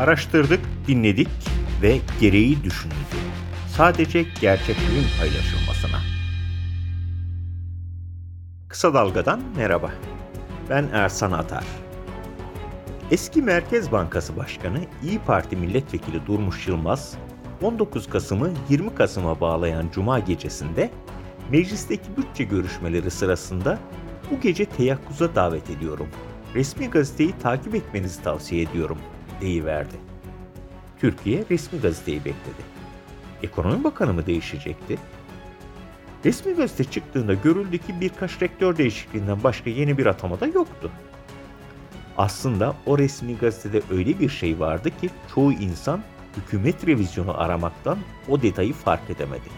Araştırdık, dinledik ve gereği düşünüldü. Sadece gerçeklerin paylaşılmasına. Kısa Dalga'dan merhaba. Ben Ersan Atar. Eski Merkez Bankası Başkanı İyi Parti Milletvekili Durmuş Yılmaz, 19 Kasım'ı 20 Kasım'a bağlayan Cuma gecesinde meclisteki bütçe görüşmeleri sırasında bu gece teyakkuza davet ediyorum. Resmi gazeteyi takip etmenizi tavsiye ediyorum deyiverdi. Türkiye resmi gazeteyi bekledi. Ekonomi Bakanı mı değişecekti? Resmi gazete çıktığında görüldü ki birkaç rektör değişikliğinden başka yeni bir atama da yoktu. Aslında o resmi gazetede öyle bir şey vardı ki çoğu insan hükümet revizyonu aramaktan o detayı fark edemedi.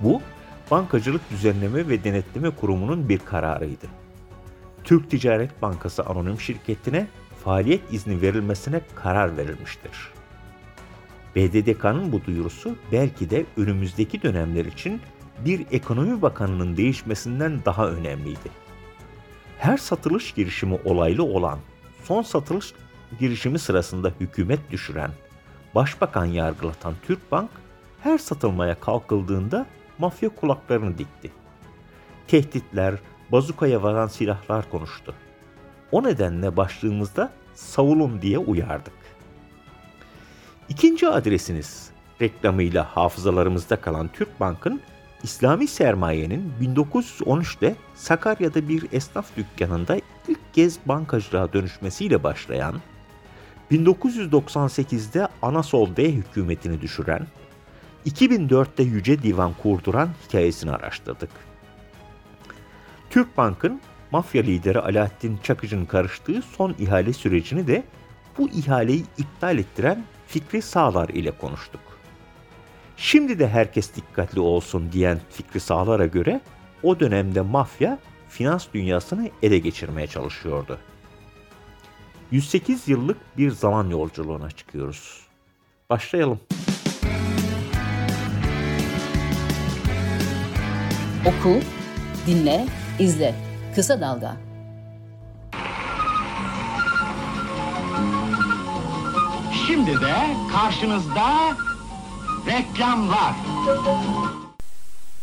Bu, Bankacılık Düzenleme ve Denetleme Kurumu'nun bir kararıydı. Türk Ticaret Bankası Anonim Şirketi'ne faaliyet izni verilmesine karar verilmiştir. BDDK'nın bu duyurusu belki de önümüzdeki dönemler için bir ekonomi bakanının değişmesinden daha önemliydi. Her satılış girişimi olaylı olan, son satılış girişimi sırasında hükümet düşüren, başbakan yargılatan Türk Bank her satılmaya kalkıldığında mafya kulaklarını dikti. Tehditler, bazukaya varan silahlar konuştu. O nedenle başlığımızda savulun diye uyardık. İkinci adresiniz reklamıyla hafızalarımızda kalan Türk Bank'ın İslami sermayenin 1913'te Sakarya'da bir esnaf dükkanında ilk kez bankacılığa dönüşmesiyle başlayan, 1998'de Anasol D hükümetini düşüren, 2004'te Yüce Divan kurduran hikayesini araştırdık. Türk Bank'ın mafya lideri Alaaddin Çakıcı'nın karıştığı son ihale sürecini de bu ihaleyi iptal ettiren Fikri Sağlar ile konuştuk. Şimdi de herkes dikkatli olsun diyen Fikri Sağlar'a göre o dönemde mafya finans dünyasını ele geçirmeye çalışıyordu. 108 yıllık bir zaman yolculuğuna çıkıyoruz. Başlayalım. Oku, dinle, izle. Kısa Dalga. Şimdi de karşınızda reklamlar.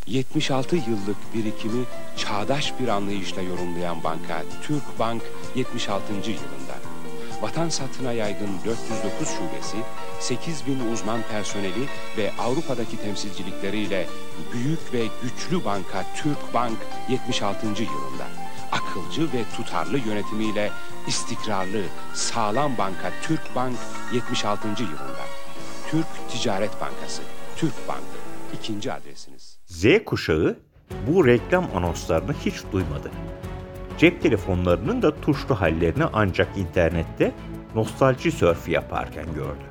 76 yıllık birikimi çağdaş bir anlayışla yorumlayan banka Türk Bank 76. yılında. Vatan satına yaygın 409 şubesi, 8 bin uzman personeli ve Avrupa'daki temsilcilikleriyle büyük ve güçlü banka Türk Bank 76. yılında. Akılcı ve tutarlı yönetimiyle istikrarlı, sağlam banka Türk Bank 76. yılında. Türk Ticaret Bankası, Türk Bank, ikinci adresiniz. Z kuşağı bu reklam anonslarını hiç duymadı. Cep telefonlarının da tuşlu hallerini ancak internette nostalji sörfü yaparken gördü.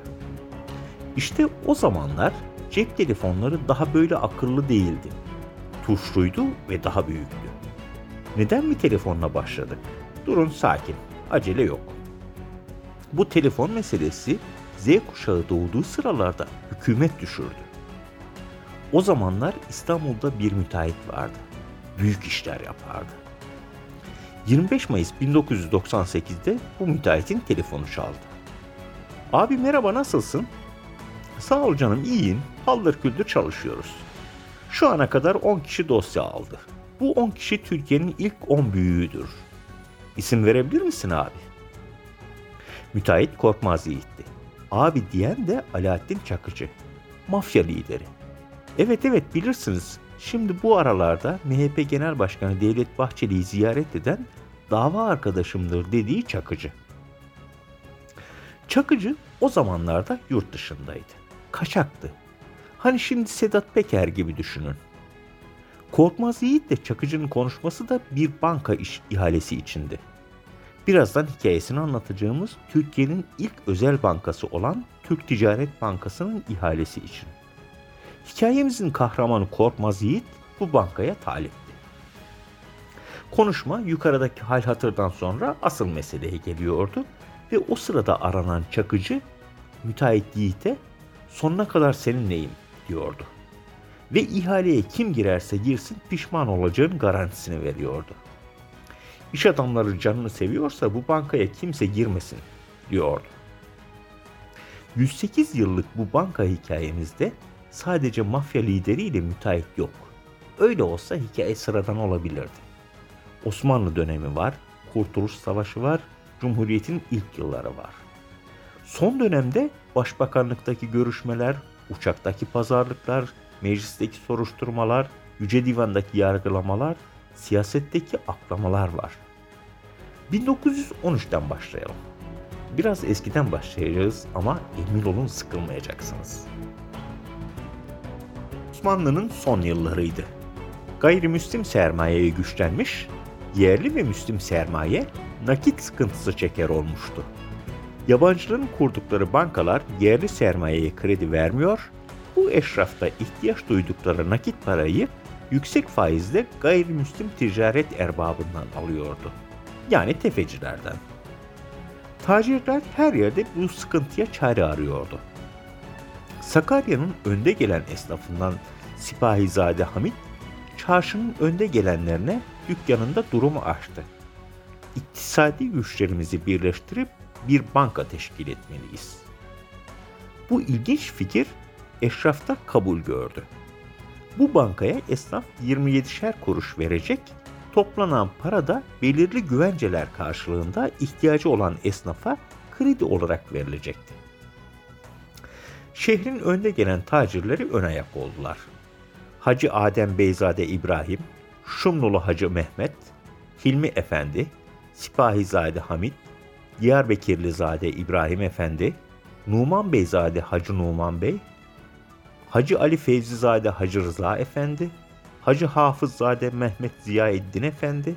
İşte o zamanlar cep telefonları daha böyle akıllı değildi. Tuşluydu ve daha büyüktü. Neden mi telefonla başladık? Durun sakin, acele yok. Bu telefon meselesi Z kuşağı doğduğu sıralarda hükümet düşürdü. O zamanlar İstanbul'da bir müteahhit vardı. Büyük işler yapardı. 25 Mayıs 1998'de bu müteahhitin telefonu çaldı. Abi merhaba nasılsın? Sağ ol canım iyiyim. Haldır küldür çalışıyoruz. Şu ana kadar 10 kişi dosya aldı. Bu 10 kişi Türkiye'nin ilk 10 büyüğüdür. İsim verebilir misin abi? Müteahhit Korkmaz Yiğit'ti. Abi diyen de Alaaddin Çakıcı. Mafya lideri. Evet evet bilirsiniz. Şimdi bu aralarda MHP Genel Başkanı Devlet Bahçeli'yi ziyaret eden dava arkadaşımdır dediği Çakıcı. Çakıcı o zamanlarda yurt dışındaydı. Kaçaktı. Hani şimdi Sedat Peker gibi düşünün. Korkmaz Yiğit de Çakıcı'nın konuşması da bir banka iş ihalesi içindi. Birazdan hikayesini anlatacağımız Türkiye'nin ilk özel bankası olan Türk Ticaret Bankası'nın ihalesi için. Hikayemizin kahramanı Korkmaz Yiğit bu bankaya talipti. Konuşma yukarıdaki hal hatırdan sonra asıl meseleye geliyordu ve o sırada aranan Çakıcı müteahhit Yiğit'e sonuna kadar seninleyim diyordu. Ve ihaleye kim girerse girsin pişman olacağın garantisini veriyordu. İş adamları canını seviyorsa bu bankaya kimse girmesin diyordu. 108 yıllık bu banka hikayemizde sadece mafya lideriyle müteahhit yok. Öyle olsa hikaye sıradan olabilirdi. Osmanlı dönemi var, Kurtuluş Savaşı var, Cumhuriyet'in ilk yılları var. Son dönemde başbakanlıktaki görüşmeler, uçaktaki pazarlıklar, meclisteki soruşturmalar, Yüce Divan'daki yargılamalar, siyasetteki aklamalar var. 1913'ten başlayalım. Biraz eskiden başlayacağız ama emin olun sıkılmayacaksınız. Osmanlı'nın son yıllarıydı. Gayrimüslim sermayeye güçlenmiş, yerli ve müslim sermaye nakit sıkıntısı çeker olmuştu. Yabancıların kurdukları bankalar yerli sermayeye kredi vermiyor, bu eşrafta ihtiyaç duydukları nakit parayı yüksek faizle gayrimüslim ticaret erbabından alıyordu. Yani tefecilerden. Tacirler her yerde bu sıkıntıya çare arıyordu. Sakarya'nın önde gelen esnafından Sipahizade Hamit, çarşının önde gelenlerine dükkanında durumu açtı. İktisadi güçlerimizi birleştirip bir banka teşkil etmeliyiz. Bu ilginç fikir eşrafta kabul gördü. Bu bankaya esnaf 27'şer kuruş verecek, toplanan para da belirli güvenceler karşılığında ihtiyacı olan esnafa kredi olarak verilecekti. Şehrin önde gelen tacirleri ön ayak oldular. Hacı Adem Beyzade İbrahim, Şumlulu Hacı Mehmet, Hilmi Efendi, Sipahizade Hamit, Diyarbakırlızade İbrahim Efendi, Numan Beyzade Hacı Numan Bey, Hacı Ali Fevzizade Hacı Rıza Efendi, Hacı Hafızzade Mehmet Ziyaeddin Efendi,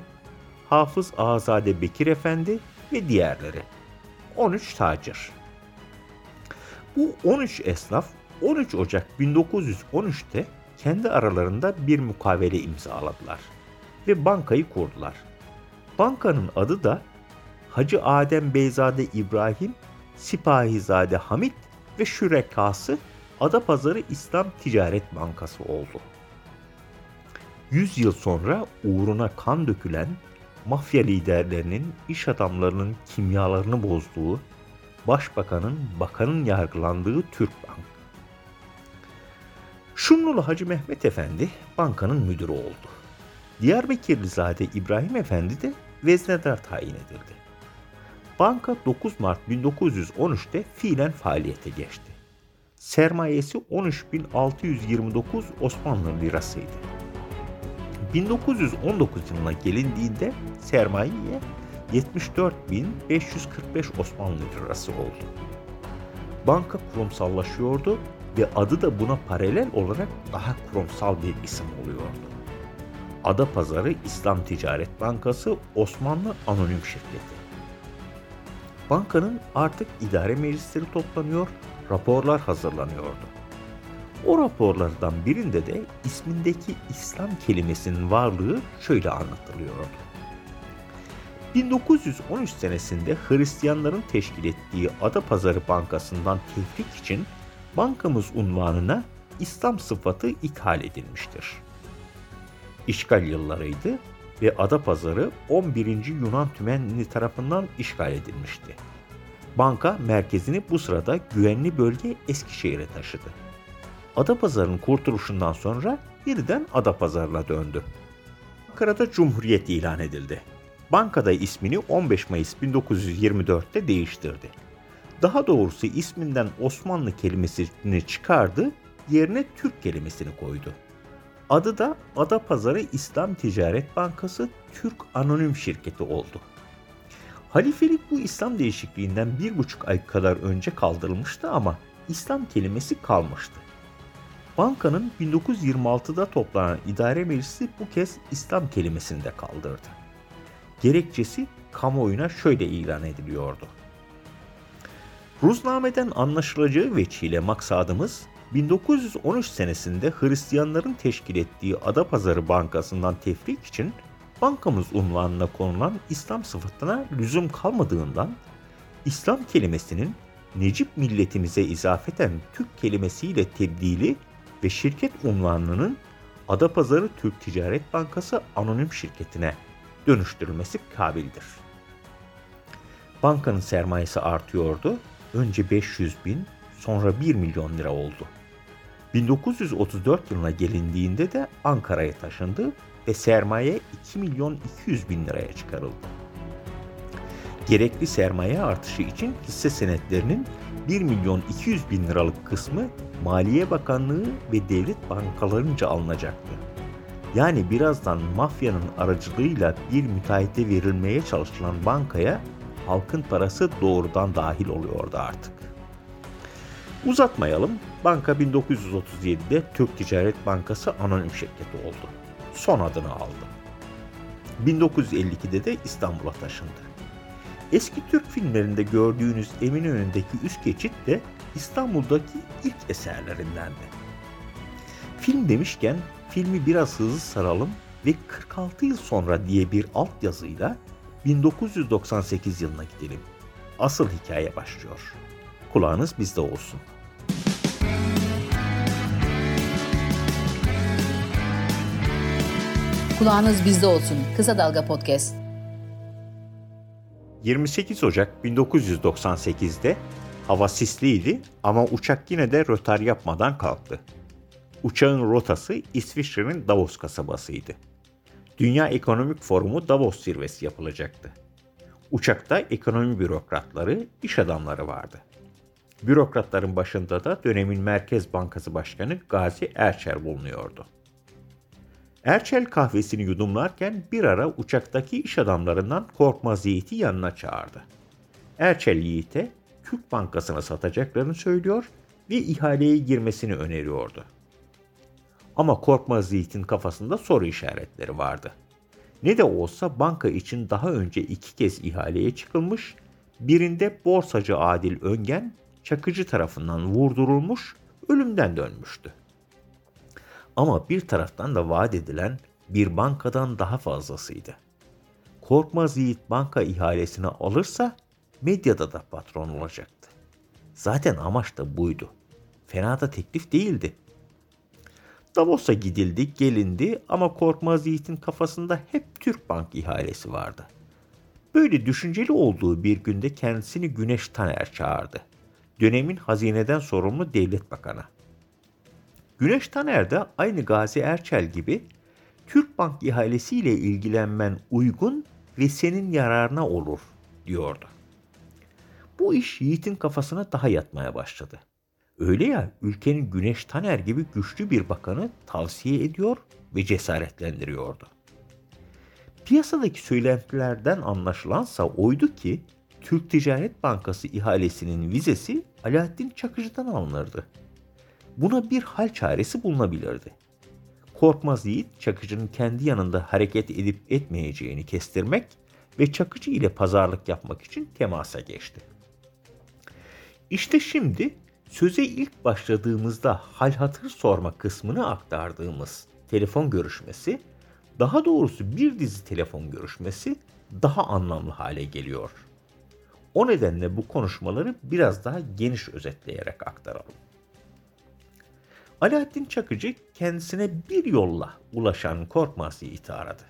Hafız Azade Bekir Efendi ve diğerleri. 13 tacir. Bu 13 esnaf 13 Ocak 1913'te kendi aralarında bir mukavele imzaladılar ve bankayı kurdular. Bankanın adı da Hacı Adem Beyzade İbrahim, Sipahizade Hamit ve şürekası Adapazarı İslam Ticaret Bankası oldu. 100 yıl sonra uğruna kan dökülen mafya liderlerinin, iş adamlarının kimyalarını bozduğu, başbakanın, bakanın yargılandığı Türk Bank. Şumlulu Hacı Mehmet Efendi bankanın müdürü oldu. Diyarbakırlızade İbrahim Efendi de veznedar tayin edildi. Banka 9 Mart 1913'te fiilen faaliyete geçti. Sermayesi 13.629 Osmanlı lirasıydı. 1919 yılına gelindiğinde sermayeye 74.545 Osmanlı lirası oldu. Banka kurumsallaşıyordu ve adı da buna paralel olarak daha kurumsal bir isim oluyordu. Ada Pazarı İslam Ticaret Bankası Osmanlı Anonim Şirketi. Bankanın artık idare meclisleri toplanıyor, raporlar hazırlanıyordu. O raporlardan birinde de ismindeki İslam kelimesinin varlığı şöyle anlatılıyordu. 1913 senesinde Hristiyanların teşkil ettiği Adapazarı Bankası'ndan tefrik için bankamız unvanına İslam sıfatı ithal edilmiştir. İşgal yıllarıydı ve Adapazarı 11. Yunan tümenli tarafından işgal edilmişti. Banka merkezini bu sırada güvenli bölge Eskişehir'e taşıdı. Adapazarı'nın kurtuluşundan sonra yeniden Adapazarı'na döndü. Ankara'da Cumhuriyet ilan edildi. Bankada ismini 15 Mayıs 1924'te değiştirdi. Daha doğrusu isminden Osmanlı kelimesini çıkardı, yerine Türk kelimesini koydu. Adı da Adapazarı İslam Ticaret Bankası Türk Anonim Şirketi oldu. Halifelik bu İslam değişikliğinden bir buçuk ay kadar önce kaldırılmıştı ama İslam kelimesi kalmıştı. Bankanın 1926'da toplanan idare meclisi bu kez İslam kelimesini de kaldırdı. Gerekçesi kamuoyuna şöyle ilan ediliyordu. Ruznameden anlaşılacağı veçiyle maksadımız 1913 senesinde Hristiyanların teşkil ettiği Adapazarı Bankası'ndan tefrik için bankamız unvanına konulan İslam sıfatına lüzum kalmadığından İslam kelimesinin Necip milletimize izafeten Türk kelimesiyle tebdili ve şirket unvanının Adapazarı Türk Ticaret Bankası anonim şirketine dönüştürülmesi kabildir. Bankanın sermayesi artıyordu. Önce 500 bin, sonra 1 milyon lira oldu. 1934 yılına gelindiğinde de Ankara'ya taşındı ve sermaye 2 milyon 200 bin liraya çıkarıldı. Gerekli sermaye artışı için hisse senetlerinin 1 milyon 200 bin liralık kısmı Maliye Bakanlığı ve devlet bankalarınca alınacaktı. Yani birazdan mafyanın aracılığıyla bir müteahhite verilmeye çalışılan bankaya halkın parası doğrudan dahil oluyordu artık. Uzatmayalım, banka 1937'de Türk Ticaret Bankası anonim şirketi oldu. Son adını aldı. 1952'de de İstanbul'a taşındı. Eski Türk filmlerinde gördüğünüz Eminönü'ndeki üst geçit de İstanbul'daki ilk eserlerindendi. Film demişken filmi biraz hızlı saralım ve 46 yıl sonra diye bir alt yazıyla 1998 yılına gidelim. Asıl hikaye başlıyor. Kulağınız bizde olsun. Kulağınız bizde olsun. Kısa Dalga Podcast. 28 Ocak 1998'de hava sisliydi ama uçak yine de rötar yapmadan kalktı. Uçağın rotası İsviçre'nin Davos kasabasıydı. Dünya Ekonomik Forumu Davos zirvesi yapılacaktı. Uçakta ekonomi bürokratları, iş adamları vardı. Bürokratların başında da dönemin Merkez Bankası Başkanı Gazi Erçel bulunuyordu. Erçel kahvesini yudumlarken bir ara uçaktaki iş adamlarından Korkmaz Yiğit'i yanına çağırdı. Erçel Yiğit'e Türk Bankası'na satacaklarını söylüyor ve ihaleye girmesini öneriyordu. Ama Korkmaz Yiğit'in kafasında soru işaretleri vardı. Ne de olsa banka için daha önce iki kez ihaleye çıkılmış, birinde borsacı Adil Öngen Çakıcı tarafından vurdurulmuş, ölümden dönmüştü. Ama bir taraftan da vaat edilen bir bankadan daha fazlasıydı. Korkmaz Yiğit banka ihalesini alırsa medyada da patron olacaktı. Zaten amaç da buydu. Fena da teklif değildi. Davos'a gidildi, gelindi ama Korkmaz Yiğit'in kafasında hep Türk Bank ihalesi vardı. Böyle düşünceli olduğu bir günde kendisini Güneş Taner çağırdı. Dönemin hazineden sorumlu devlet bakanı. Güneş Taner de aynı Gazi Erçel gibi Türk Bank ihalesiyle ilgilenmen uygun ve senin yararına olur diyordu. Bu iş Yiğit'in kafasına daha yatmaya başladı. Öyle ya ülkenin Güneş Taner gibi güçlü bir bakanı tavsiye ediyor ve cesaretlendiriyordu. Piyasadaki söylentilerden anlaşılansa oydu ki Türk Ticaret Bankası ihalesinin vizesi Alaaddin Çakıcı'dan alınırdı. Buna bir hal çaresi bulunabilirdi. Korkmaz Yiğit Çakıcı'nın kendi yanında hareket edip etmeyeceğini kestirmek ve Çakıcı ile pazarlık yapmak için temasa geçti. İşte şimdi söze ilk başladığımızda hal hatır sorma kısmını aktardığımız telefon görüşmesi, daha doğrusu bir dizi telefon görüşmesi daha anlamlı hale geliyor. O nedenle bu konuşmaları biraz daha geniş özetleyerek aktaralım. Alaaddin Çakıcı kendisine bir yolla ulaşan Korkmaz Yiğit'i aradı.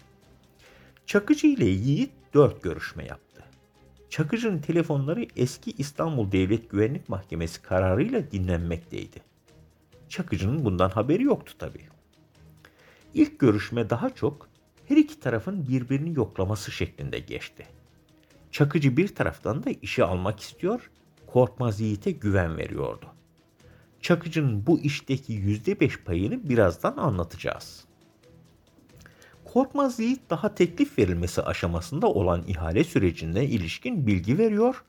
Çakıcı ile Yiğit dört görüşme yaptı. Çakıcı'nın telefonları eski İstanbul Devlet Güvenlik Mahkemesi kararıyla dinlenmekteydi. Çakıcı'nın bundan haberi yoktu tabii. İlk görüşme daha çok her iki tarafın birbirini yoklaması şeklinde geçti. Çakıcı bir taraftan da işi almak istiyor, Korkmaz Yiğit'e güven veriyordu. Çakıcı'nın bu işteki yüzde beş payını birazdan anlatacağız. Korkmaz Yiğit daha teklif verilmesi aşamasında olan ihale sürecine ilişkin bilgi veriyor,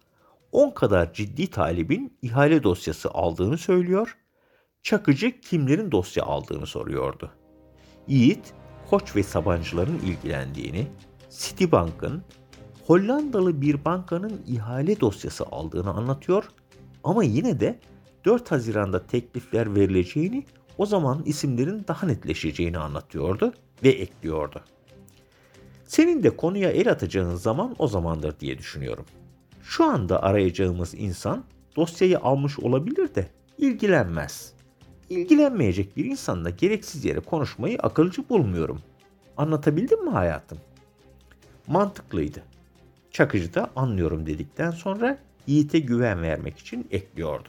10 kadar ciddi talibin ihale dosyası aldığını söylüyor, Çakıcı kimlerin dosya aldığını soruyordu. Yiğit, Koç ve Sabancıların ilgilendiğini, Citibank'ın Hollandalı bir bankanın ihale dosyası aldığını anlatıyor ama yine de 4 Haziran'da teklifler verileceğini, o zaman isimlerin daha netleşeceğini anlatıyordu ve ekliyordu. Senin de konuya el atacağın zaman o zamandır diye düşünüyorum. Şu anda arayacağımız insan dosyayı almış olabilir de ilgilenmez. İlgilenmeyecek bir insanla gereksiz yere konuşmayı akılcı bulmuyorum. Anlatabildim mi hayatım? Mantıklıydı. Çakıcı da anlıyorum dedikten sonra Yiğit'e güven vermek için ekliyordu.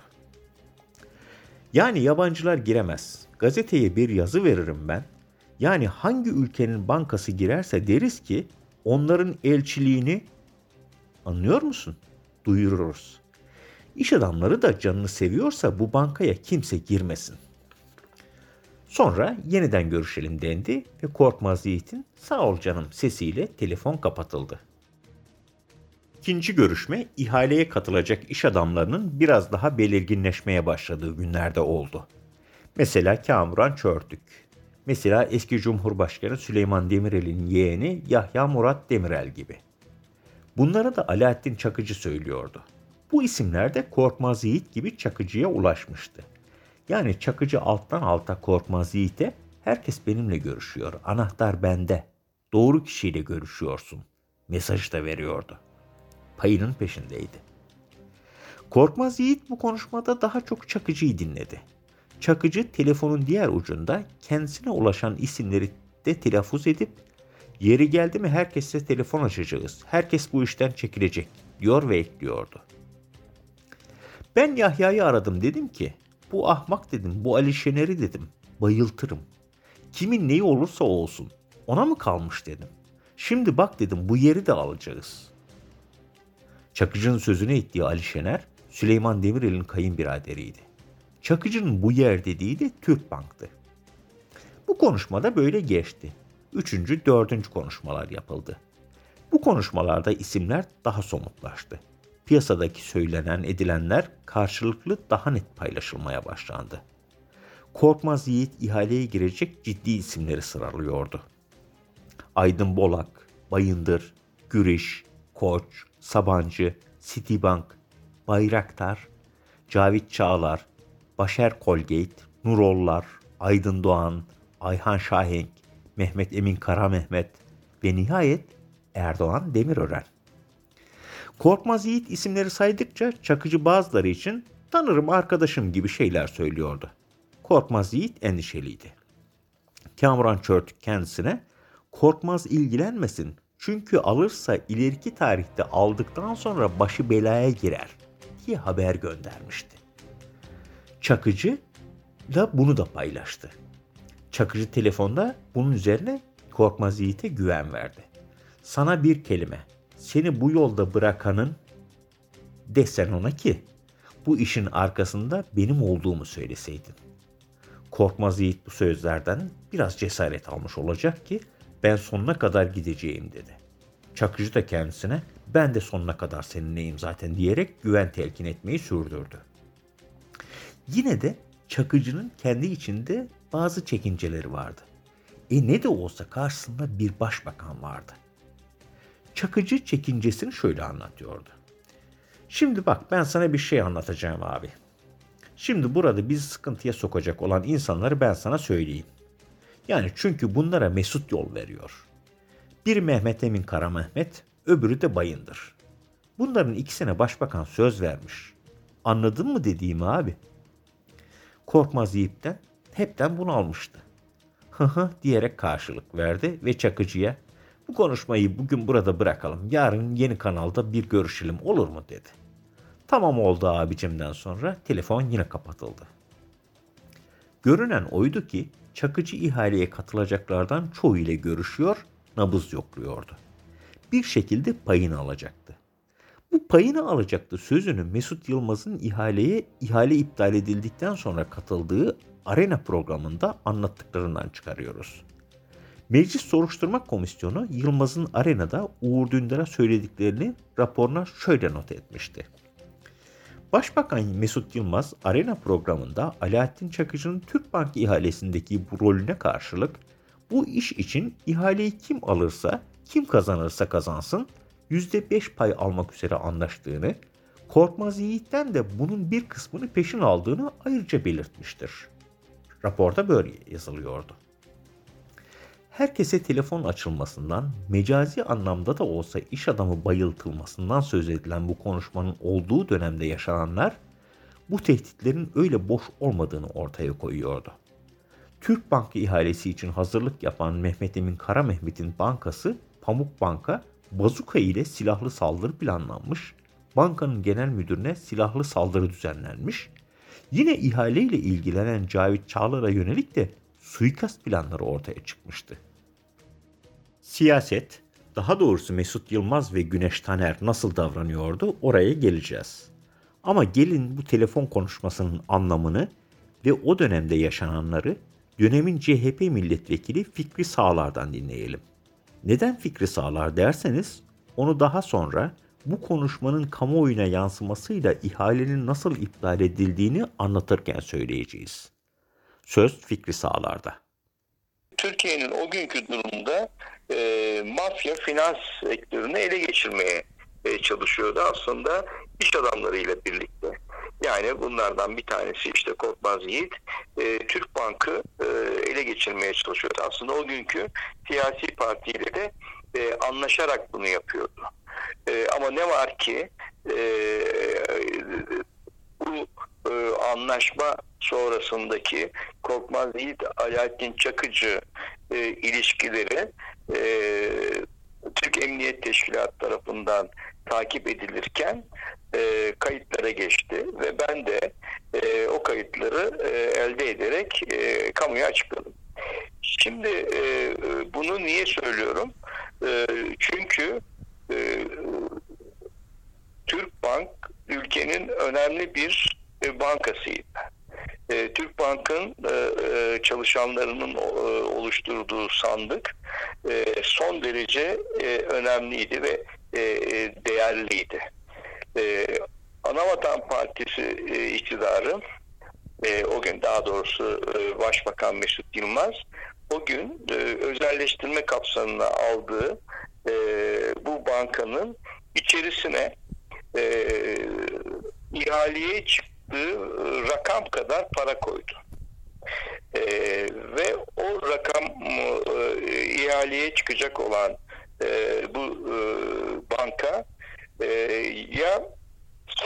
Yani yabancılar giremez. Gazeteye bir yazı veririm ben. Yani hangi ülkenin bankası girerse deriz ki onların elçiliğini anlıyor musun? Duyururuz. İş adamları da canını seviyorsa bu bankaya kimse girmesin. Sonra yeniden görüşelim dendi ve Korkmaz Yiğit'in sağ ol canım sesiyle telefon kapatıldı. İkinci görüşme ihaleye katılacak iş adamlarının biraz daha belirginleşmeye başladığı günlerde oldu. Mesela Kamuran Çörtük, mesela eski Cumhurbaşkanı Süleyman Demirel'in yeğeni Yahya Murat Demirel gibi. Bunlara da Alaaddin Çakıcı söylüyordu. Bu isimler de Korkmaz Yiğit gibi Çakıcı'ya ulaşmıştı. Yani Çakıcı alttan alta Korkmaz Yiğit'e herkes benimle görüşüyor, anahtar bende, doğru kişiyle görüşüyorsun mesajı da veriyordu. Payının peşindeydi. Korkmaz Yiğit bu konuşmada daha çok Çakıcı'yı dinledi. Çakıcı telefonun diğer ucunda kendisine ulaşan isimleri de telaffuz edip yeri geldi mi herkese telefon açacağız. Herkes bu işten çekilecek diyor ve ekliyordu. Ben Yahya'yı aradım dedim ki bu ahmak dedim bu Ali Şener'i dedim bayıltırım. Kimin neyi olursa olsun ona mı kalmış dedim. Şimdi bak dedim bu yeri de alacağız. Çakıcı'nın sözünü ettiği Ali Şener Süleyman Demirel'in kayınbiraderiydi. Çakıcı'nın bu yer dediği de Türk Bank'tı. Bu konuşmada böyle geçti. Üçüncü, dördüncü konuşmalar yapıldı. Bu konuşmalarda isimler daha somutlaştı. Piyasadaki söylenen edilenler karşılıklı daha net paylaşılmaya başlandı. Korkmaz Yiğit ihaleye girecek ciddi isimleri sıralıyordu. Aydın Bolak, Bayındır, Güriş, Koç, Sabancı, Citibank, Bayraktar, Cavit Çağlar, Başer Colgate, Nurollar, Aydın Doğan, Ayhan Şahenk, Mehmet Emin Kara Mehmet ve nihayet Erdoğan Demirören. Korkmaz Yiğit isimleri saydıkça Çakıcı bazıları için tanırım arkadaşım gibi şeyler söylüyordu. Korkmaz Yiğit endişeliydi. Kamuran Çörtük kendisine Korkmaz ilgilenmesin çünkü alırsa ileriki tarihte aldıktan sonra başı belaya girer diye haber göndermişti. Çakıcı da bunu da paylaştı. Çakıcı telefonda bunun üzerine Korkmaz Yiğit'e güven verdi. Sana bir kelime. Seni bu yolda bırakanın desen ona ki bu işin arkasında benim olduğumu söyleseydin. Korkmaz Yiğit bu sözlerden biraz cesaret almış olacak ki ben sonuna kadar gideceğim dedi. Çakıcı da kendisine ben de sonuna kadar seninleyim zaten diyerek güven telkin etmeyi sürdürdü. Yine de Çakıcı'nın kendi içinde bazı çekinceleri vardı. E ne de olsa karşısında bir başbakan vardı. Çakıcı çekincesini şöyle anlatıyordu. Şimdi bak ben sana bir şey anlatacağım abi. Şimdi burada bizi sıkıntıya sokacak olan insanları ben sana söyleyeyim. Yani çünkü bunlara Mesut yol veriyor. Bir Mehmet Emin Kara Mehmet, öbürü de Bayındır. Bunların ikisine başbakan söz vermiş. Anladın mı dediğimi abi? Korkmaz Yiğit'ten hepten bunu almıştı. Hı hı diyerek karşılık verdi ve Çakıcı'ya bu konuşmayı bugün burada bırakalım. Yarın yeni kanalda bir görüşelim olur mu dedi. Tamam oldu abicimden sonra telefon yine kapatıldı. Görünen oydu ki Çakıcı ihaleye katılacaklardan çoğu ile görüşüyor, nabız yokluyordu. Bir şekilde payını alacaktı. Bu payını alacaktı sözünü Mesut Yılmaz'ın ihaleye ihale iptal edildikten sonra katıldığı Arena programında anlattıklarından çıkarıyoruz. Meclis Soruşturma Komisyonu Yılmaz'ın Arena'da Uğur Dündar'a söylediklerini raporuna şöyle not etmişti. Başbakan Mesut Yılmaz Arena programında Alaaddin Çakıcı'nın Türk Bank ihalesindeki bu rolüne karşılık bu iş için ihaleyi kim alırsa, kim kazanırsa kazansın %5 pay almak üzere anlaştığını, Korkmaz Yiğit'ten de bunun bir kısmını peşin aldığını ayrıca belirtmiştir. Raporda böyle yazılıyordu. Herkese telefon açılmasından, mecazi anlamda da olsa iş adamı bayıltılmasından söz edilen bu konuşmanın olduğu dönemde yaşananlar bu tehditlerin öyle boş olmadığını ortaya koyuyordu. Türk Bankı ihalesi için hazırlık yapan Mehmet Emin Kara Mehmet'in bankası Pamuk Banka bazuka ile silahlı saldırı planlanmış, bankanın genel müdürüne silahlı saldırı düzenlenmiş, Yine ihaleyle ilgilenen Cavit Çağlar'a yönelik de suikast planları ortaya çıkmıştı. Siyaset, daha doğrusu Mesut Yılmaz ve Güneş Taner nasıl davranıyordu oraya geleceğiz. Ama gelin bu telefon konuşmasının anlamını ve o dönemde yaşananları dönemin CHP milletvekili Fikri Sağlar'dan dinleyelim. Neden Fikri Sağlar derseniz onu daha sonra bu konuşmanın kamuoyuna yansımasıyla ihalenin nasıl iptal edildiğini anlatırken söyleyeceğiz. Söz Fikri Sağlar'da. Türkiye'nin o günkü durumda e, mafya finans sektörünü ele geçirmeye e, çalışıyordu aslında iş adamlarıyla birlikte. Yani bunlardan bir tanesi işte Korkmaz Yiğit, e, Türk Bank'ı e, ele geçirmeye çalışıyordu. Aslında o günkü siyasi partiyle de e, anlaşarak bunu yapıyordu. E, ama ne var ki e, bu e, anlaşma sonrasındaki Korkmaz Yiğit Alaaddin Çakıcı e, ilişkileri e, Türk Emniyet Teşkilatı tarafından takip edilirken e, kayıtlara geçti ve ben de e, o kayıtları e, elde ederek e, kamuya açıkladım. Şimdi e, bunu niye söylüyorum? E, çünkü e, Türk Bank ülkenin önemli bir e, bankasıydı. E, Türk Bank'ın e, e çalışanlarının e, oluşturduğu sandık e, son derece e, önemliydi ve e, e, değerliydi. E, Anavatan Partisi e, iktidarı e, o gün daha doğrusu e, Başbakan Mesut Yılmaz o gün e, özelleştirme kapsamına aldığı e, bu bankanın içerisine e, ihaleye çıktığı rakam kadar para koydu. E, ve o rakam e, ihaleye çıkacak olan e, bu e, banka e, ya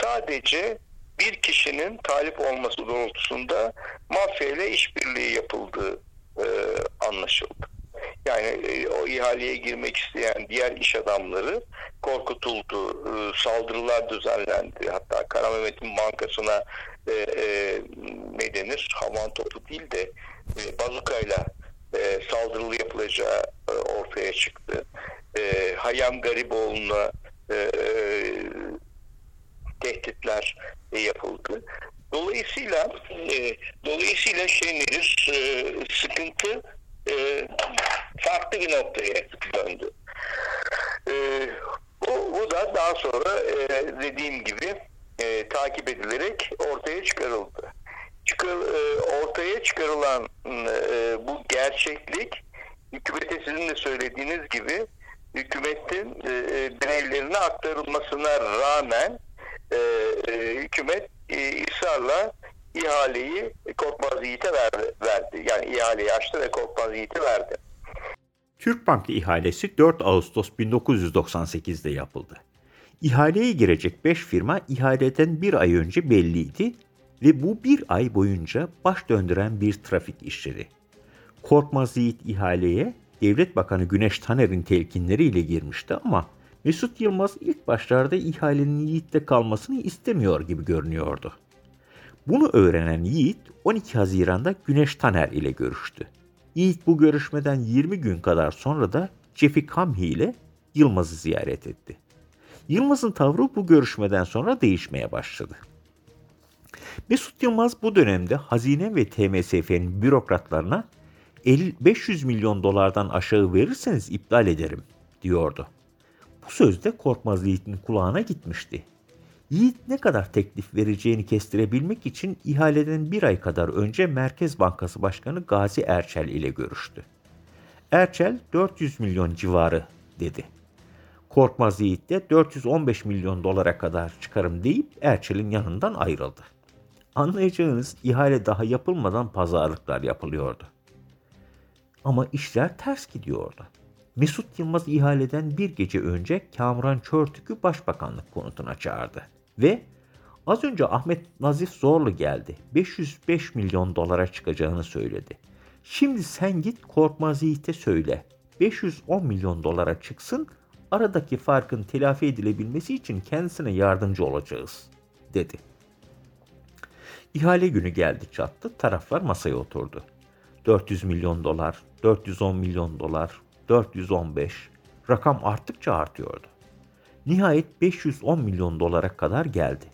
sadece bir kişinin talip olması doğrultusunda mafya ile işbirliği yapıldığı e, anlaşıldı. Yani e, o ihaleye girmek isteyen diğer iş adamları korkutuldu, e, saldırılar düzenlendi. Hatta Kara Mehmet'in bankasına e, e, ne denir, havan topu değil de e, bazukayla e, saldırılı yapılacağı ortaya çıktı. Hayam Gariboğlu'na e, tehditler yapıldı. Dolayısıyla e, dolayısıyla şey nedir? E, sıkıntı e, farklı bir noktaya döndü. E, bu, bu da daha sonra e, dediğim gibi e, takip edilerek ortaya çıkarıldı. Çıkar, e, ortaya çıkarılan e, bu gerçeklik hükümete sizin de söylediğiniz gibi hükümetin e, e bireylerine aktarılmasına rağmen e, e, hükümet e, ısrarla ihaleyi Korkmaz Yiğit'e verdi, verdi. Yani ihaleyi açtı ve Korkmaz Yiğit'e verdi. Türk Bankı ihalesi 4 Ağustos 1998'de yapıldı. İhaleye girecek 5 firma ihaleden bir ay önce belliydi ve bu bir ay boyunca baş döndüren bir trafik işleri. Korkmaz Yiğit ihaleye Devlet Bakanı Güneş Taner'in telkinleriyle girmişti ama Mesut Yılmaz ilk başlarda ihalenin Yiğit'te kalmasını istemiyor gibi görünüyordu. Bunu öğrenen Yiğit 12 Haziran'da Güneş Taner ile görüştü. Yiğit bu görüşmeden 20 gün kadar sonra da Cefi Kamhi ile Yılmaz'ı ziyaret etti. Yılmaz'ın tavrı bu görüşmeden sonra değişmeye başladı. Mesut Yılmaz bu dönemde Hazine ve TMSF'nin bürokratlarına 500 milyon dolardan aşağı verirseniz iptal ederim diyordu. Bu söz de Korkmaz Yiğit'in kulağına gitmişti. Yiğit ne kadar teklif vereceğini kestirebilmek için ihaleden bir ay kadar önce Merkez Bankası Başkanı Gazi Erçel ile görüştü. Erçel 400 milyon civarı dedi. Korkmaz Yiğit de 415 milyon dolara kadar çıkarım deyip Erçel'in yanından ayrıldı. Anlayacağınız ihale daha yapılmadan pazarlıklar yapılıyordu. Ama işler ters gidiyordu. Mesut Yılmaz ihaleden bir gece önce Kamuran Çörtük'ü başbakanlık konutuna çağırdı. Ve az önce Ahmet Nazif Zorlu geldi. 505 milyon dolara çıkacağını söyledi. Şimdi sen git Korkmaz Yiğit'e söyle. 510 milyon dolara çıksın, aradaki farkın telafi edilebilmesi için kendisine yardımcı olacağız, dedi. İhale günü geldi çattı, taraflar masaya oturdu. 400 milyon dolar, 410 milyon dolar, 415. Rakam arttıkça artıyordu. Nihayet 510 milyon dolara kadar geldi.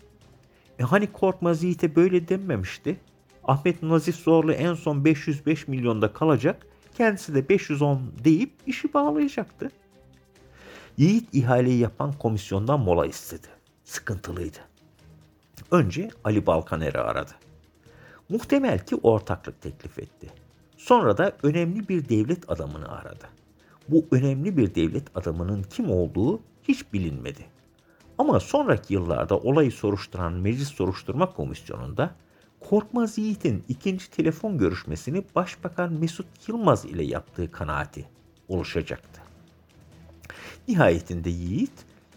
E hani Korkmaz Yiğit'e böyle denmemişti? Ahmet Nazif Zorlu en son 505 milyonda kalacak, kendisi de 510 deyip işi bağlayacaktı. Yiğit ihaleyi yapan komisyondan mola istedi. Sıkıntılıydı. Önce Ali Balkaner'i aradı. Muhtemel ki ortaklık teklif etti. Sonra da önemli bir devlet adamını aradı. Bu önemli bir devlet adamının kim olduğu hiç bilinmedi. Ama sonraki yıllarda olayı soruşturan Meclis Soruşturma Komisyonu'nda Korkmaz Yiğit'in ikinci telefon görüşmesini Başbakan Mesut Yılmaz ile yaptığı kanaati oluşacaktı. Nihayetinde Yiğit,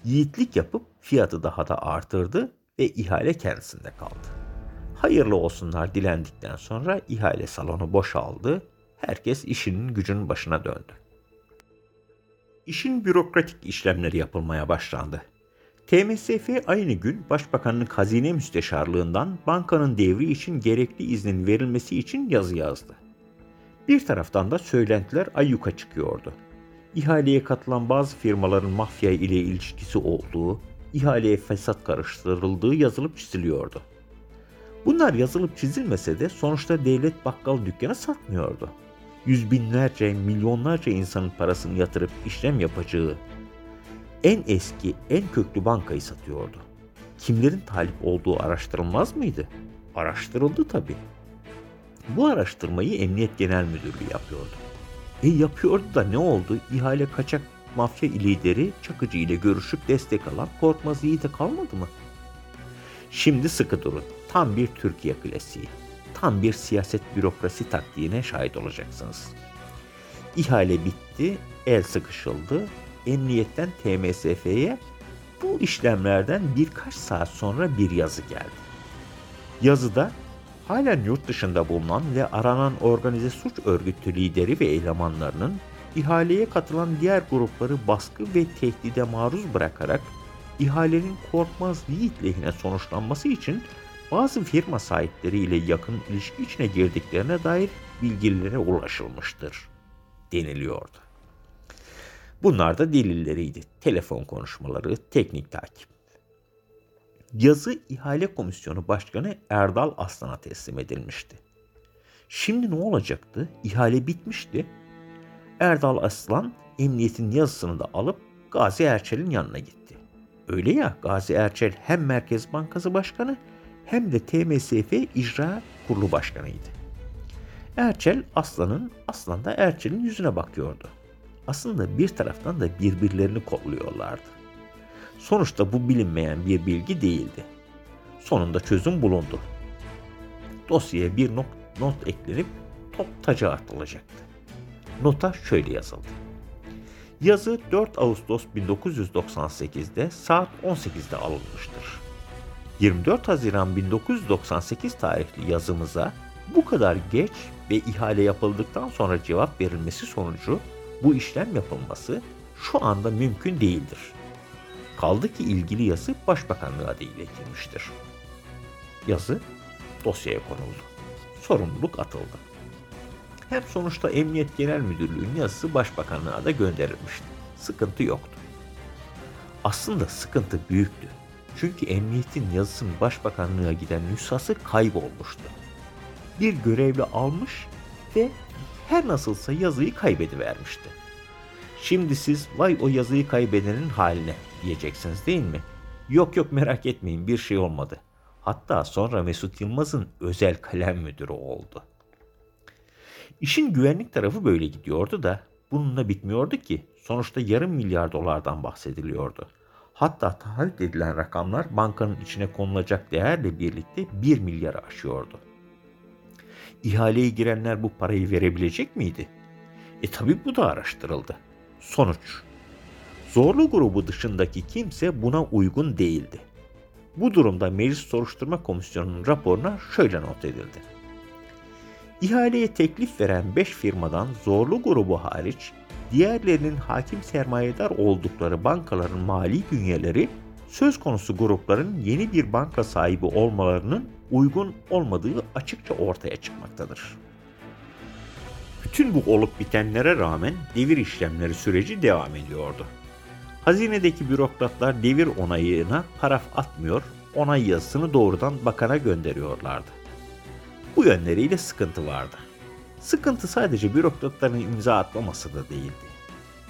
yiğitlik yapıp fiyatı daha da artırdı ve ihale kendisinde kaldı. Hayırlı olsunlar dilendikten sonra ihale salonu boşaldı, herkes işinin gücünün başına döndü. İşin bürokratik işlemleri yapılmaya başlandı. TMSF aynı gün Başbakanlık Hazine Müsteşarlığından bankanın devri için gerekli iznin verilmesi için yazı yazdı. Bir taraftan da söylentiler ayyuka çıkıyordu. İhaleye katılan bazı firmaların mafya ile ilişkisi olduğu, ihaleye fesat karıştırıldığı yazılıp çiziliyordu. Bunlar yazılıp çizilmese de sonuçta devlet bakkal dükkanı satmıyordu. Yüz binlerce, milyonlarca insanın parasını yatırıp işlem yapacağı en eski, en köklü bankayı satıyordu. Kimlerin talip olduğu araştırılmaz mıydı? Araştırıldı tabii. Bu araştırmayı Emniyet Genel Müdürlüğü yapıyordu. E yapıyordu da ne oldu? İhale kaçak mafya lideri Çakıcı ile görüşüp destek alan Korkmaz Yiğit'e kalmadı mı? Şimdi sıkı durun. Tam bir Türkiye klasiği. Tam bir siyaset bürokrasi taktiğine şahit olacaksınız. İhale bitti, el sıkışıldı, emniyetten TMSF'ye bu işlemlerden birkaç saat sonra bir yazı geldi. Yazıda halen yurt dışında bulunan ve aranan organize suç örgütü lideri ve elemanlarının ihaleye katılan diğer grupları baskı ve tehdide maruz bırakarak ihalenin korkmaz yiğit lehine sonuçlanması için bazı firma sahipleriyle yakın ilişki içine girdiklerine dair bilgilere ulaşılmıştır deniliyordu. Bunlar da delilleriydi. Telefon konuşmaları, teknik takip. Yazı İhale Komisyonu Başkanı Erdal Aslan'a teslim edilmişti. Şimdi ne olacaktı? İhale bitmişti. Erdal Aslan emniyetin yazısını da alıp Gazi Erçel'in yanına gitti. Öyle ya Gazi Erçel hem Merkez Bankası Başkanı hem de TMSF İcra Kurulu Başkanıydı. Erçel Aslan'ın, Aslan da Erçel'in yüzüne bakıyordu aslında bir taraftan da birbirlerini kolluyorlardı. Sonuçta bu bilinmeyen bir bilgi değildi. Sonunda çözüm bulundu. Dosyaya bir not, not eklenip top taca atılacaktı. Nota şöyle yazıldı. Yazı 4 Ağustos 1998'de saat 18'de alınmıştır. 24 Haziran 1998 tarihli yazımıza bu kadar geç ve ihale yapıldıktan sonra cevap verilmesi sonucu bu işlem yapılması şu anda mümkün değildir. Kaldı ki ilgili yazı Başbakanlığa da iletilmiştir. Yazı dosyaya konuldu. Sorumluluk atıldı. Hem sonuçta Emniyet Genel Müdürlüğü'nün yazısı Başbakanlığa da gönderilmişti. Sıkıntı yoktu. Aslında sıkıntı büyüktü. Çünkü emniyetin yazısının başbakanlığa giden nüshası kaybolmuştu. Bir görevli almış ve her nasılsa yazıyı kaybedivermişti. Şimdi siz vay o yazıyı kaybedenin haline diyeceksiniz değil mi? Yok yok merak etmeyin bir şey olmadı. Hatta sonra Mesut Yılmaz'ın özel kalem müdürü oldu. İşin güvenlik tarafı böyle gidiyordu da bununla bitmiyordu ki. Sonuçta yarım milyar dolardan bahsediliyordu. Hatta taahhüt edilen rakamlar bankanın içine konulacak değerle birlikte 1 milyarı aşıyordu. İhaleye girenler bu parayı verebilecek miydi? E tabi bu da araştırıldı. Sonuç. Zorlu grubu dışındaki kimse buna uygun değildi. Bu durumda Meclis Soruşturma Komisyonu'nun raporuna şöyle not edildi. İhaleye teklif veren 5 firmadan zorlu grubu hariç diğerlerinin hakim sermayedar oldukları bankaların mali bünyeleri söz konusu grupların yeni bir banka sahibi olmalarının uygun olmadığı açıkça ortaya çıkmaktadır. Bütün bu olup bitenlere rağmen devir işlemleri süreci devam ediyordu. Hazinedeki bürokratlar devir onayına paraf atmıyor, onay yazısını doğrudan bakana gönderiyorlardı. Bu yönleriyle sıkıntı vardı. Sıkıntı sadece bürokratların imza atmaması da değildi.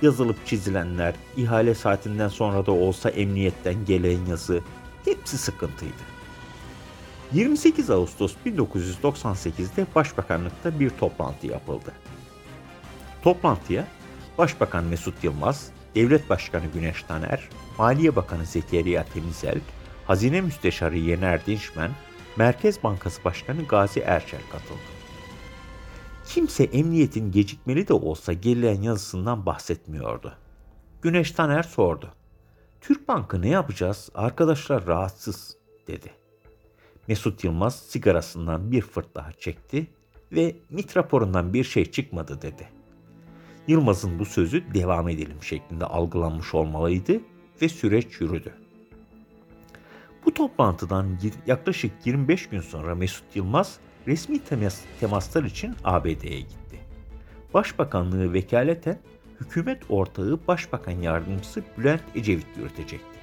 Yazılıp çizilenler, ihale saatinden sonra da olsa emniyetten gelen yazı hepsi sıkıntıydı. 28 Ağustos 1998'de Başbakanlıkta bir toplantı yapıldı. Toplantıya Başbakan Mesut Yılmaz, Devlet Başkanı Güneş Taner, Maliye Bakanı Zekeriya Temizel, Hazine Müsteşarı Yener Dinçmen, Merkez Bankası Başkanı Gazi Erçel katıldı. Kimse emniyetin gecikmeli de olsa gelen yazısından bahsetmiyordu. Güneş Taner sordu. Türk Bankı ne yapacağız? Arkadaşlar rahatsız dedi. Mesut Yılmaz sigarasından bir fırt daha çekti ve MIT raporundan bir şey çıkmadı dedi. Yılmaz'ın bu sözü devam edelim şeklinde algılanmış olmalıydı ve süreç yürüdü. Bu toplantıdan yaklaşık 25 gün sonra Mesut Yılmaz resmi temas, temaslar için ABD'ye gitti. Başbakanlığı vekaleten hükümet ortağı Başbakan Yardımcısı Bülent Ecevit yürütecekti.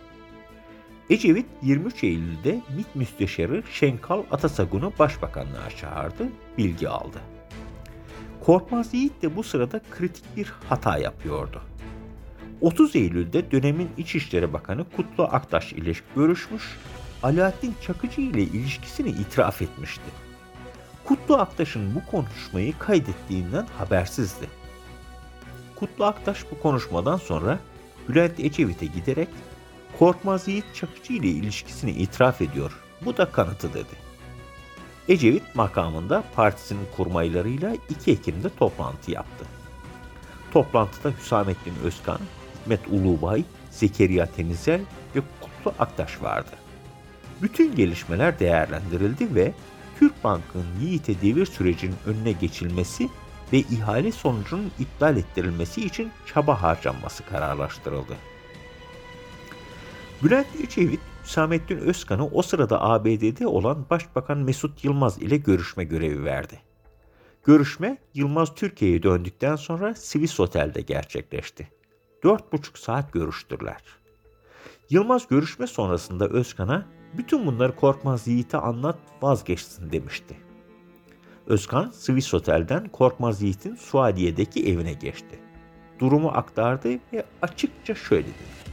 Ecevit 23 Eylül'de MİT Müsteşarı Şenkal Atasagun'u başbakanlığa çağırdı, bilgi aldı. Korkmaz Yiğit de bu sırada kritik bir hata yapıyordu. 30 Eylül'de dönemin İçişleri Bakanı Kutlu Aktaş ile görüşmüş, Alaaddin Çakıcı ile ilişkisini itiraf etmişti. Kutlu Aktaş'ın bu konuşmayı kaydettiğinden habersizdi. Kutlu Aktaş bu konuşmadan sonra Bülent Ecevit'e giderek Korkmaz Yiğit Çakıcı ile ilişkisini itiraf ediyor. Bu da kanıtı dedi. Ecevit makamında partisinin kurmaylarıyla 2 Ekim'de toplantı yaptı. Toplantıda Hüsamettin Özkan, Hikmet Ulubay, Zekeriya Temizel ve Kutlu Aktaş vardı. Bütün gelişmeler değerlendirildi ve Türk Bank'ın Yiğit'e devir sürecinin önüne geçilmesi ve ihale sonucunun iptal ettirilmesi için çaba harcanması kararlaştırıldı. Bülent Ecevit, Hüsamettin Özkan'ı o sırada ABD'de olan Başbakan Mesut Yılmaz ile görüşme görevi verdi. Görüşme Yılmaz Türkiye'ye döndükten sonra Swiss Otel'de gerçekleşti. Dört buçuk saat görüştüler. Yılmaz görüşme sonrasında Özkan'a bütün bunları Korkmaz Yiğit'e anlat vazgeçsin demişti. Özkan Swiss Otel'den Korkmaz Yiğit'in Suadiye'deki evine geçti. Durumu aktardı ve açıkça şöyle dedi.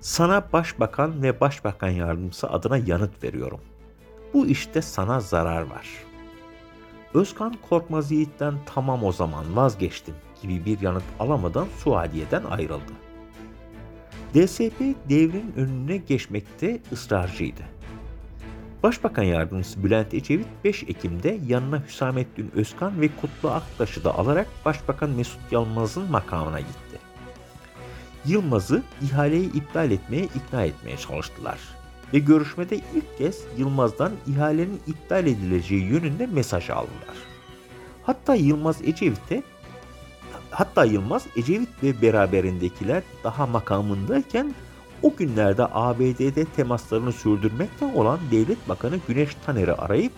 Sana başbakan ve başbakan yardımcısı adına yanıt veriyorum. Bu işte sana zarar var. Özkan Korkmaz Yiğit'ten tamam o zaman vazgeçtim gibi bir yanıt alamadan Suadiye'den ayrıldı. DSP devrin önüne geçmekte ısrarcıydı. Başbakan Yardımcısı Bülent Ecevit 5 Ekim'de yanına Hüsamettin Özkan ve Kutlu Aktaş'ı da alarak Başbakan Mesut Yılmaz'ın makamına gitti. Yılmaz'ı ihaleyi iptal etmeye ikna etmeye çalıştılar. Ve görüşmede ilk kez Yılmaz'dan ihalenin iptal edileceği yönünde mesaj aldılar. Hatta Yılmaz Ecevit'e hatta Yılmaz Ecevit ve beraberindekiler daha makamındayken o günlerde ABD'de temaslarını sürdürmekte olan Devlet Bakanı Güneş Taner'i arayıp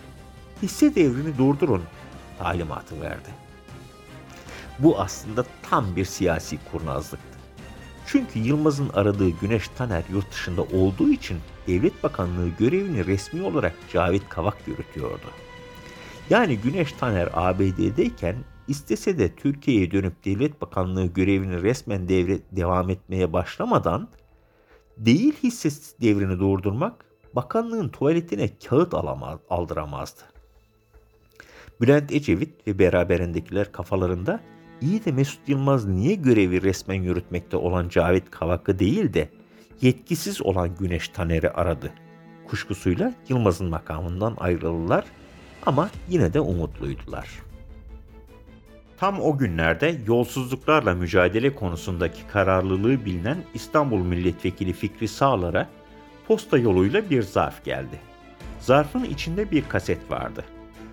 hisse devrini durdurun talimatı verdi. Bu aslında tam bir siyasi kurnazlıktı. Çünkü Yılmaz'ın aradığı Güneş Taner yurt dışında olduğu için Devlet Bakanlığı görevini resmi olarak Cavit Kavak yürütüyordu. Yani Güneş Taner ABD'deyken istese de Türkiye'ye dönüp Devlet Bakanlığı görevini resmen devre, devam etmeye başlamadan değil hissesiz devrini durdurmak bakanlığın tuvaletine kağıt alamaz, aldıramazdı. Bülent Ecevit ve beraberindekiler kafalarında iyi de Mesut Yılmaz niye görevi resmen yürütmekte olan Cavit Kavak'ı değil de yetkisiz olan Güneş Taner'i aradı. Kuşkusuyla Yılmaz'ın makamından ayrıldılar ama yine de umutluydular. Tam o günlerde yolsuzluklarla mücadele konusundaki kararlılığı bilinen İstanbul Milletvekili Fikri Sağlar'a posta yoluyla bir zarf geldi. Zarfın içinde bir kaset vardı.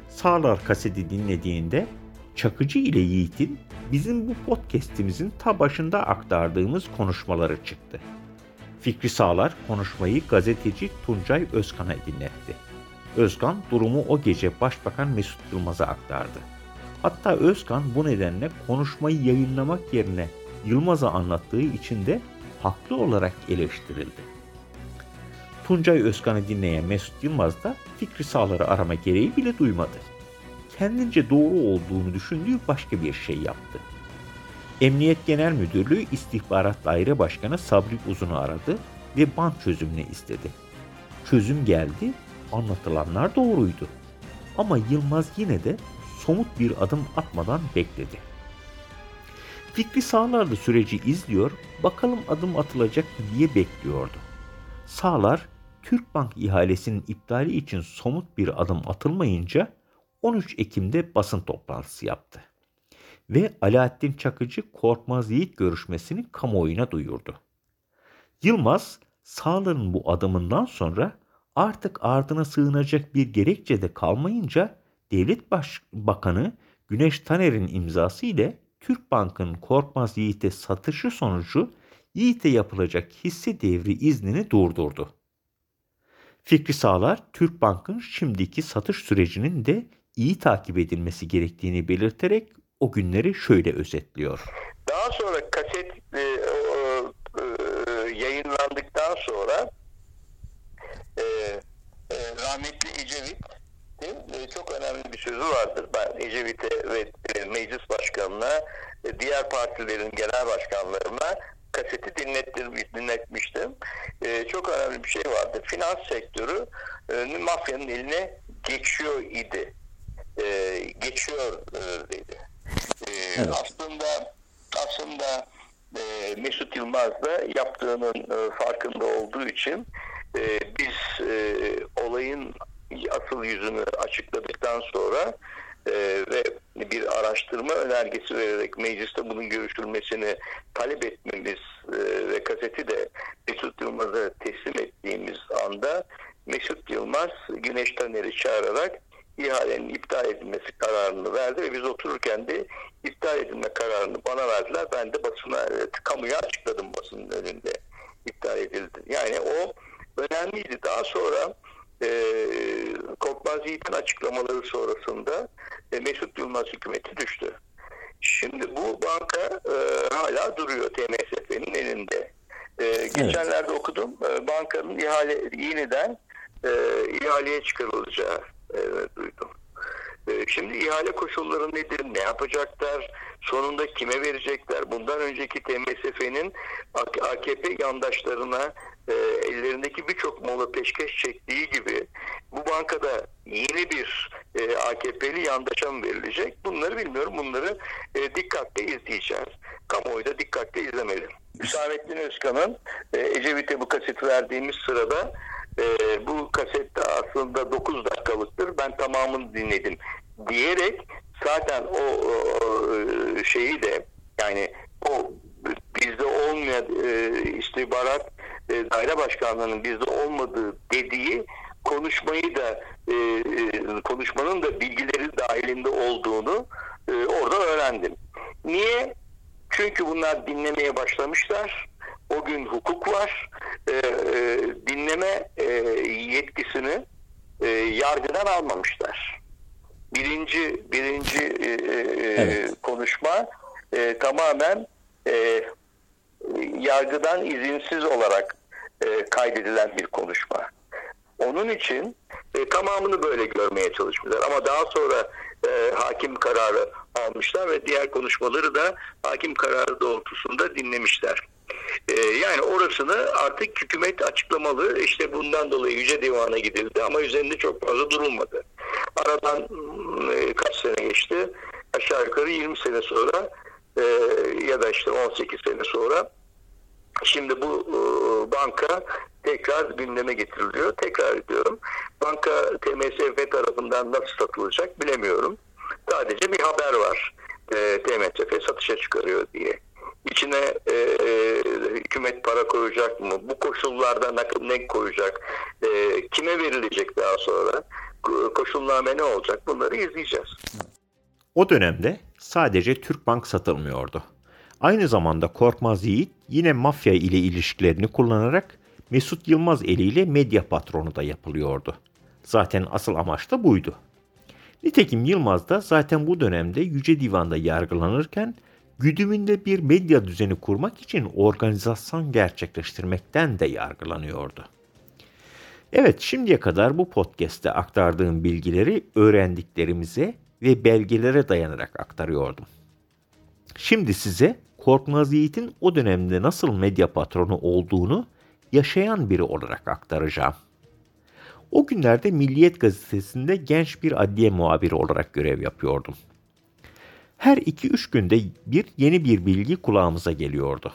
Sağlar kaseti dinlediğinde Çakıcı ile Yiğit'in bizim bu podcast'imizin ta başında aktardığımız konuşmaları çıktı. Fikri Sağlar konuşmayı gazeteci Tuncay Özkan'a dinletti. Özkan durumu o gece Başbakan Mesut Yılmaz'a aktardı. Hatta Özkan bu nedenle konuşmayı yayınlamak yerine Yılmaz'a anlattığı için de haklı olarak eleştirildi. Tuncay Özkan'ı dinleyen Mesut Yılmaz da Fikri Sağlar'ı arama gereği bile duymadı. Kendince doğru olduğunu düşündüğü başka bir şey yaptı. Emniyet Genel Müdürlüğü İstihbarat Daire Başkanı Sabri Uzun'u aradı ve band çözümünü istedi. Çözüm geldi, anlatılanlar doğruydu. Ama Yılmaz yine de somut bir adım atmadan bekledi. Fikri Sağlar süreci izliyor, bakalım adım atılacak diye bekliyordu. Sağlar, Türkbank ihalesinin iptali için somut bir adım atılmayınca 13 Ekim'de basın toplantısı yaptı. Ve Alaaddin Çakıcı Korkmaz Yiğit görüşmesini kamuoyuna duyurdu. Yılmaz, Sağlar'ın bu adımından sonra artık ardına sığınacak bir gerekçe de kalmayınca Devlet Başbakanı Güneş Taner'in imzası ile Türkbank'ın Korkmaz Yiğit'e satışı sonucu Yiğit'e yapılacak hisse devri iznini durdurdu. Fikri Sağlar, Türkbank'ın şimdiki satış sürecinin de iyi takip edilmesi gerektiğini belirterek o günleri şöyle özetliyor. Daha sonra kaset e, e, yayınlandıktan sonra e, e, rahmetli Ecevit e, çok önemli bir sözü vardır. Ben Ecevit'e ve e, meclis başkanına, e, diğer partilerin genel başkanlarına kaseti dinletmiştim. Çok önemli bir şey vardı. Finans sektörü mafyanın eline geçiyor idi. Geçiyor dedi. Evet. Aslında aslında Mesut Yılmaz da yaptığının farkında olduğu için biz olayın asıl yüzünü açıkladıktan sonra e, ve bir araştırma önergesi vererek mecliste bunun görüşülmesini talep etmemiz e, ve kaseti de Mesut Yılmaz'a teslim ettiğimiz anda Mesut Yılmaz Güneş Taner'i çağırarak ihalenin iptal edilmesi kararını verdi ve biz otururken de iptal edilme kararını bana verdiler. Ben de basına, e, kamuya açıkladım basının önünde iptal edildi. Yani o önemliydi. Daha sonra e, Korkmaz Yiğit'in açıklamaları sonrasında e, Mesut Yılmaz hükümeti düştü. Şimdi bu banka e, hala duruyor TMSF'nin elinde. E, geçenlerde evet. okudum e, bankanın ihale yeniden e, ihaleye çıkarılacağı e, duydum. E, şimdi ihale koşulları nedir? Ne yapacaklar? Sonunda kime verecekler? Bundan önceki TMSF'nin AKP yandaşlarına e, ellerindeki birçok malı peşkeş çektiği gibi bu bankada yeni bir e, AKP'li yandaşa mı verilecek? Bunları bilmiyorum. Bunları e, dikkatle izleyeceğiz. Kamuoyu da dikkatle izlemeli. Hüsamettin Özkan'ın e, Ecevit'e bu kaseti verdiğimiz sırada e, bu kasette aslında 9 dakikalıktır. Ben tamamını dinledim diyerek zaten o, o şeyi de yani o bizde olmayan e, istihbarat e, daire başkanlığının bizde olmadığı dediği konuşmayı da e, e, konuşmanın da bilgileri dahilinde olduğunu e, orada öğrendim. Niye? Çünkü bunlar dinlemeye başlamışlar. O gün hukuk var. E, e, dinleme e, yetkisini e, yargıdan almamışlar. Birinci birinci e, e evet. konuşma e, tamamen e, yargıdan izinsiz olarak e, kaydedilen bir konuşma. Onun için e, tamamını böyle görmeye çalışmışlar. Ama daha sonra e, hakim kararı almışlar ve diğer konuşmaları da hakim kararı doğrultusunda dinlemişler. E, yani orasını artık hükümet açıklamalı. İşte bundan dolayı Yüce Divan'a gidildi ama üzerinde çok fazla durulmadı. Aradan e, kaç sene geçti? Aşağı yukarı 20 sene sonra e, ya da işte 18 sene sonra Şimdi bu e, banka tekrar gündeme getiriliyor. Tekrar ediyorum. Banka TMSF tarafından nasıl satılacak bilemiyorum. Sadece bir haber var. E, TMSF satışa çıkarıyor diye. İçine e, e, hükümet para koyacak mı? Bu koşullarda ne, ne koyacak? E, kime verilecek daha sonra? Koşulname ne olacak? Bunları izleyeceğiz. O dönemde sadece Türk Bank satılmıyordu. Aynı zamanda Korkmaz Yiğit yine mafya ile ilişkilerini kullanarak Mesut Yılmaz eliyle medya patronu da yapılıyordu. Zaten asıl amaç da buydu. Nitekim Yılmaz da zaten bu dönemde Yüce Divan'da yargılanırken güdümünde bir medya düzeni kurmak için organizasyon gerçekleştirmekten de yargılanıyordu. Evet şimdiye kadar bu podcast'te aktardığım bilgileri öğrendiklerimize ve belgelere dayanarak aktarıyordum. Şimdi size Korkmaz Yiğit'in o dönemde nasıl medya patronu olduğunu yaşayan biri olarak aktaracağım. O günlerde Milliyet gazetesinde genç bir adliye muhabiri olarak görev yapıyordum. Her iki üç günde bir yeni bir bilgi kulağımıza geliyordu.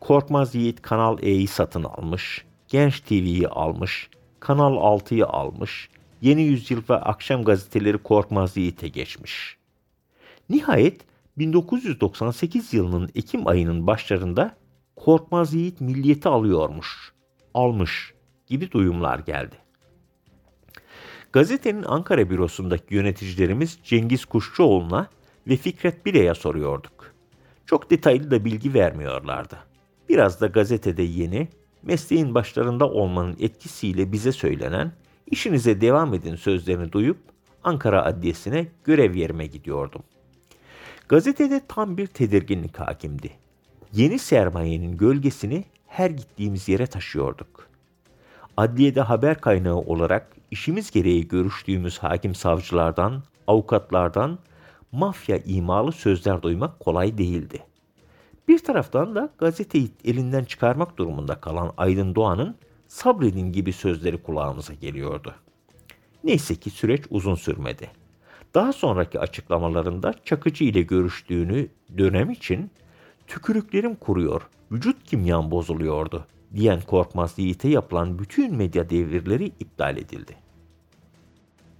Korkmaz Yiğit Kanal E'yi satın almış, Genç TV'yi almış, Kanal 6'yı almış, Yeni Yüzyıl ve Akşam gazeteleri Korkmaz Yiğit'e geçmiş. Nihayet 1998 yılının Ekim ayının başlarında Korkmaz Yiğit milliyeti alıyormuş, almış gibi duyumlar geldi. Gazetenin Ankara bürosundaki yöneticilerimiz Cengiz Kuşçuoğlu'na ve Fikret Bile'ye soruyorduk. Çok detaylı da bilgi vermiyorlardı. Biraz da gazetede yeni, mesleğin başlarında olmanın etkisiyle bize söylenen işinize devam edin sözlerini duyup Ankara Adliyesi'ne görev yerime gidiyordum. Gazetede tam bir tedirginlik hakimdi. Yeni sermayenin gölgesini her gittiğimiz yere taşıyorduk. Adliyede haber kaynağı olarak işimiz gereği görüştüğümüz hakim savcılardan, avukatlardan mafya imalı sözler duymak kolay değildi. Bir taraftan da gazeteyi elinden çıkarmak durumunda kalan Aydın Doğan'ın sabredin gibi sözleri kulağımıza geliyordu. Neyse ki süreç uzun sürmedi. Daha sonraki açıklamalarında Çakıcı ile görüştüğünü dönem için tükürüklerim kuruyor, vücut kimyam bozuluyordu diyen Korkmaz Yiğit'e yapılan bütün medya devirleri iptal edildi.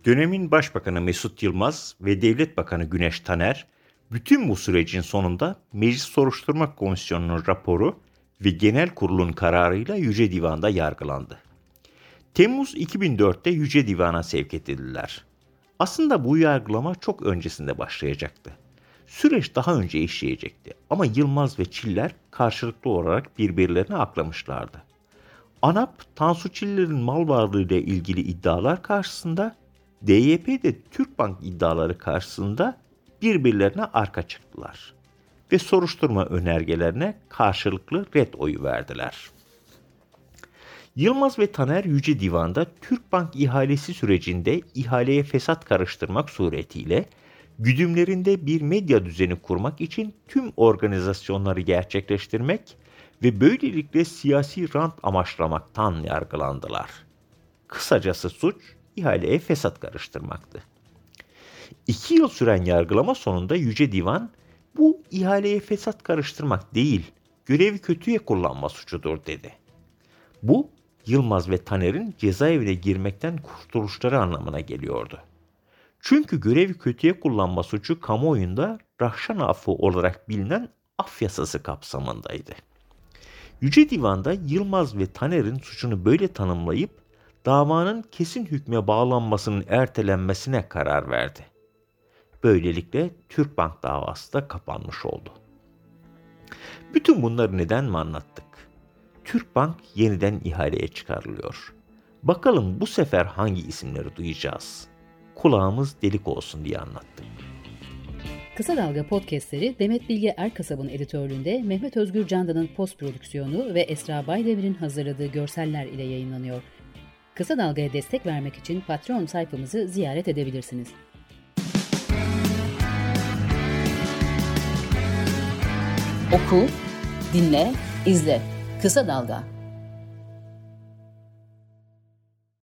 Dönemin Başbakanı Mesut Yılmaz ve Devlet Bakanı Güneş Taner bütün bu sürecin sonunda Meclis Soruşturma Komisyonu'nun raporu ve Genel Kurulun kararıyla Yüce Divan'da yargılandı. Temmuz 2004'te Yüce Divan'a sevk edildiler. Aslında bu yargılama çok öncesinde başlayacaktı. Süreç daha önce işleyecekti ama Yılmaz ve Çiller karşılıklı olarak birbirlerine aklamışlardı. ANAP, Tansu Çiller'in mal varlığı ile ilgili iddialar karşısında, DYP de Türkbank iddiaları karşısında birbirlerine arka çıktılar ve soruşturma önergelerine karşılıklı red oyu verdiler. Yılmaz ve Taner Yüce Divan'da Türkbank ihalesi sürecinde ihaleye fesat karıştırmak suretiyle güdümlerinde bir medya düzeni kurmak için tüm organizasyonları gerçekleştirmek ve böylelikle siyasi rant amaçlamaktan yargılandılar. Kısacası suç ihaleye fesat karıştırmaktı. İki yıl süren yargılama sonunda Yüce Divan bu ihaleye fesat karıştırmak değil, görevi kötüye kullanma suçudur dedi. Bu Yılmaz ve Taner'in cezaevine girmekten kurtuluşları anlamına geliyordu. Çünkü görevi kötüye kullanma suçu kamuoyunda rahşan affı olarak bilinen af yasası kapsamındaydı. Yüce Divan'da Yılmaz ve Taner'in suçunu böyle tanımlayıp davanın kesin hükme bağlanmasının ertelenmesine karar verdi. Böylelikle Türkbank davası da kapanmış oldu. Bütün bunları neden mi anlattık? Türkbank yeniden ihaleye çıkarılıyor. Bakalım bu sefer hangi isimleri duyacağız? Kulağımız delik olsun diye anlattık. Kısa Dalga podcastleri Demet Bilge Erkasab'ın editörlüğünde Mehmet Özgür Candan'ın post prodüksiyonu ve Esra Baydemir'in hazırladığı görseller ile yayınlanıyor. Kısa Dalga'ya destek vermek için Patreon sayfamızı ziyaret edebilirsiniz. Oku, dinle, izle. Kısa Dalga